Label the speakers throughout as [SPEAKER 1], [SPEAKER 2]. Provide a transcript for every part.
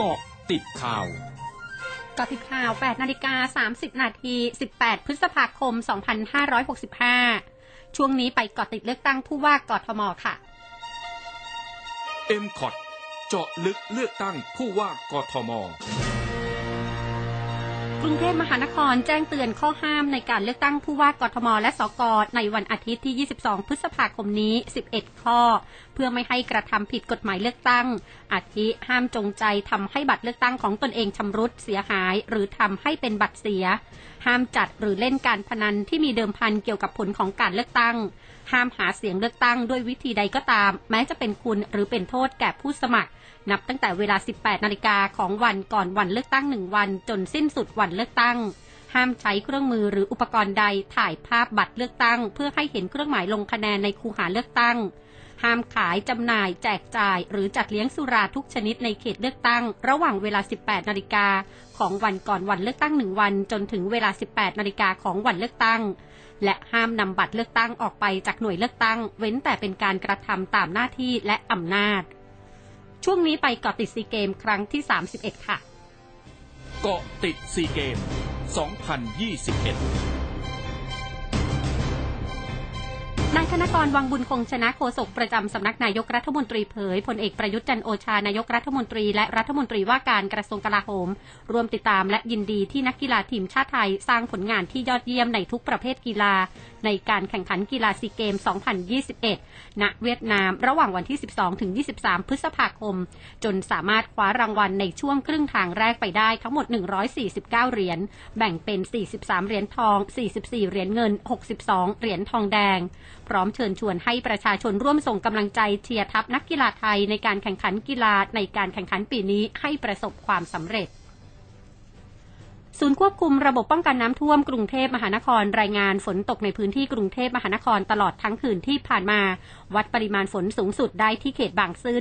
[SPEAKER 1] เกาะติดข่าว
[SPEAKER 2] กาะติดข่าว 8 นาฬิกา 30 นาที 18 พฤษภาคม 2565 ช่วงนี้ไปเกาะติดเลือกตั้งผู้ว่ากทมค่ะ
[SPEAKER 1] m c o t เจาะลึกเลือกตั้งผู้ว่ากทม
[SPEAKER 2] กรุงเทพมหานครแจ้งเตือนข้อห้ามในการเลือกตั้งผู้ว่ากทม และสกในวันอาทิตย์ที่ 22 พฤษภาคมนี้ 11 ข้อ เพื่อไม่ให้กระทำผิดกฎหมายเลือกตั้ง อาทิห้ามจงใจทำให้บัตรเลือกตั้งของตนเองชำรุดเสียหาย หรือทำให้เป็นบัตรเสีย ห้ามจัดหรือเล่นการพนันที่มีเดิมพันเกี่ยวกับผลของการเลือกตั้ง ห้ามหาเสียงเลือกตั้งด้วยวิธีใดก็ตาม แม้จะเป็นคุณหรือเป็นโทษแก่ผู้สมัคร นับตั้งแต่เวลา 18 นาฬิกาของวันก่อนวันเลือกตั้งหนึ่งวันจนสิ้นสุดวันเลือกตั้ง ห้ามใช้เครื่องมือหรืออุปกรณ์ใดถ่ายภาพบัตรเลือกตั้ง เพื่อให้เห็นเครื่องหมายลงคะแนนในคูหาเลือกตั้ง ห้ามขายจำหน่าย แจกจ่าย หรือจัดเลี้ยงสุราทุกชนิดในเขตเลือกตั้ง ระหว่างเวลา 18 นาฬิกาของวันก่อนวันเลือกตั้งหนึ่งวัน จนถึงเวลา 18 นาฬิกาของวันเลือกตั้งและห้ามนำบัตรเลือกตั้งออกไปจากหน่วยเลือกตั้ง เว้นแต่เป็นการกระทำตามหน้าที่และอำนาจ ช่วงนี้ไปเกาะติดซีเกมครั้งที่ 31 ค่ะ
[SPEAKER 1] เกาะติดซีเกม 2021
[SPEAKER 2] นายธนกรวังบุญคงชนะโฆษกประจำสำนักนายกรัฐมนตรีเผยพลเอกประยุทธ์จันโอชานายกรัฐมนตรีและรัฐมนตรีว่าการกระทรวงกลาโหมรวมติดตามและยินดีที่นักกีฬาทีมชาติไทยสร้างผลงานที่ยอดเยี่ยมในทุกประเภทกีฬา ในการแข่งขันกีฬาซีเกม 2021 ณ เวียดนามระหว่างวันที่ 12 ถึง 23 พฤษภาคม จนสามารถคว้ารางวัลในช่วงครึ่งทางแรกไปได้ทั้งหมด 149 เหรียญแบ่งเป็น 43 เหรียญทอง 44 เหรียญเงิน 62 เหรียญทองแดงพร้อมเชิญชวนให้ประชาชนร่วมส่งกำลังใจเชียร์ทัพนักกีฬาไทยในการแข่งขันกีฬาในการแข่งขันปีนี้ให้ประสบความสำเร็จศูนย์ควบคุมระบบป้องกันน้ำท่วมกรุงเทพมหานครรายงานฝนตกในพื้นที่กรุงเทพมหานครตลอดทั้งคืนที่ผ่านมา วัดปริมาณฝนสูงสุดได้ที่เขตบางซื่อ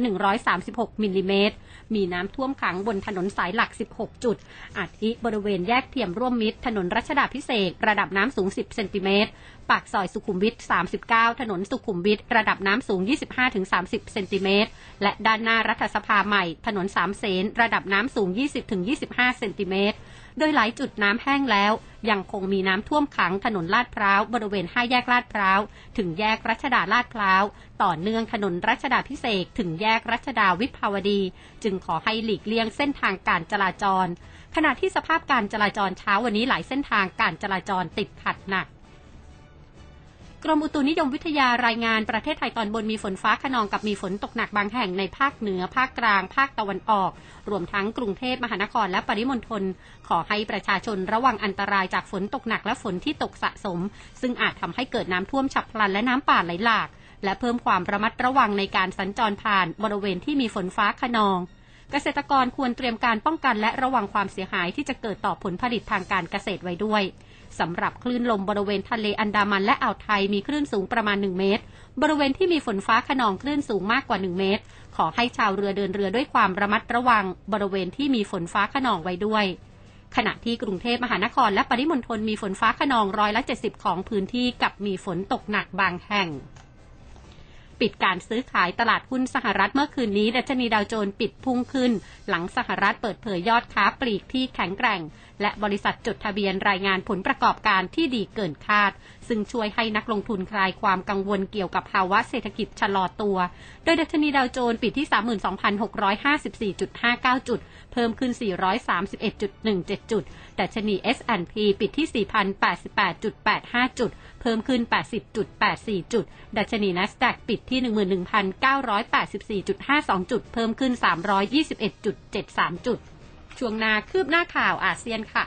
[SPEAKER 2] 136 มิลลิเมตร มีน้ำท่วมขังบนถนนสายหลัก 16 จุด อาทิบริเวณแยกเทียมร่วมมิตร ถนนรัชดาพิเศษระดับน้ำสูง 10 เซนติเมตร ปากซอยสุขุมวิท 39 ถนนสุขุมวิท ระดับน้ำสูง 25-30 เซนติเมตร และด้านหน้ารัฐสภาใหม่ ถนนสามเสนระดับน้ำสูง 20-25 เซนติเมตร โดยหลายจุดน้ำแห้งแล้ว ยังคงมีน้ำท่วมขังถนนลาดพร้าว บริเวณห้าแยกลาดพร้าว ถึงแยกรัชดาลาดพร้าว ต่อเนื่องถนนรัชดาพิเศษถึงแยกรัชดาวิภาวดี จึงขอให้หลีกเลี่ยงเส้นทางการจราจร ขณะที่สภาพการจราจรเช้าวันนี้หลายเส้นทางการจราจรติดขัดหนัก กรมอุตุนิยมวิทยารายงานประเทศไทยตอนบนมีฝนฟ้าขนองกับมีฝนตกหนักบางแห่งในภาคเหนือ ภาคกลาง ภาคตะวันออก รวมทั้งกรุงเทพมหานครและปริมณฑลขอให้ประชาชนระวังอันตรายจากฝนตกหนักและฝนที่ตกสะสม ซึ่งอาจทำให้เกิดน้ำท่วมฉับพลันและน้ำป่าไหลหลาก และเพิ่มความระมัดระวังในการสัญจรผ่านบริเวณที่มีฝนฟ้าขนอง เกษตรกรควรเตรียมการป้องกันและระวังความเสียหายที่จะเกิดต่อผลผลิตทางการเกษตรไว้ด้วยสำหรับคลื่นลมบริเวณทะเลอันดามันและอ่าวไทยมีคลื่นสูงประมาณ 1 เมตร บริเวณที่มีฝนฟ้าขนองคลื่นสูงมากกว่า 1 เมตร ขอให้ชาวเรือเดินเรือด้วยความระมัดระวัง บริเวณที่มีฝนฟ้าขนองไว้ด้วย ขณะที่กรุงเทพมหานครและปริมณฑลมีฝนฟ้าขนองร้อยละ 70 ของพื้นที่กับมีฝนตกหนักบางแห่ง ปิดการซื้อขายตลาดหุ้นสหรัฐเมื่อคืนนี้ดัชนีดาวโจนส์ปิดพุ่งขึ้น หลังสหรัฐเปิดเผยยอดค้าปลีกที่แข็งแกร่ง และบริษัทจดทะเบียนรายงานผลประกอบการที่ดีเกินคาด ซึ่งช่วยให้นักลงทุนคลายความกังวลเกี่ยวกับภาวะเศรษฐกิจชะลอตัว โดยดัชนีดาวโจนส์ปิดที่ 32,654.59 จุด เพิ่มขึ้น 431.17 จุด ดัชนี S&P ปิดที่ 4,088.85 จุด เพิ่มขึ้น 80.84 จุด ดัชนี NASDAQ ปิดที่ 11,984.52 จุด เพิ่มขึ้น 321.73 จุด ช่วงหน้าคืบหน้าข่าวอาเซียนค่ะ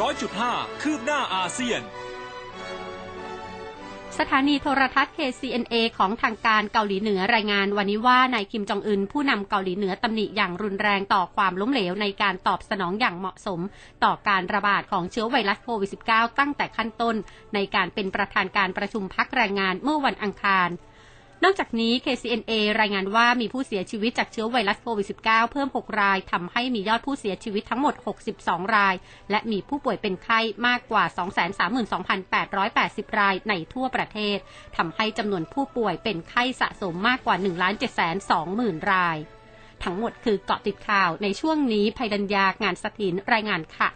[SPEAKER 3] ร้อยจุดห้าคืบหน้าอาเซียน
[SPEAKER 2] สถานีโทรทัศน์ KCNA ของทางการเกาหลีเหนือรายงานวันนี้ว่านายคิมจองอึนผู้นำเกาหลีเหนือตำหนิอย่างรุนแรงต่อความล้มเหลวในการตอบสนองอย่างเหมาะสม ต่อการระบาดของเชื้อไวรัสโควิด -19 ตั้งแต่ขั้นต้น ในการเป็นประธานการประชุมพักแรงงานเมื่อวันอังคาร นอกจากนี้ KCNA รายงานว่ามีผู้เสียชีวิตจากเชื้อไวรัสโควิด -19 เพิ่ม 6 ราย ทำให้มียอดผู้เสียชีวิตทั้งหมด 62 ราย และมีผู้ป่วยเป็นไข้มากกว่า 232,880 รายในทั่วประเทศ ทำให้จำนวนผู้ป่วยเป็นไข้สะสมมากกว่า 1 7 2 0 0 0 0ราย ทั้งหมดคือเกาะติดข่าวในช่วงนี้ภัยดัญญางานสถินรายงานค่ะ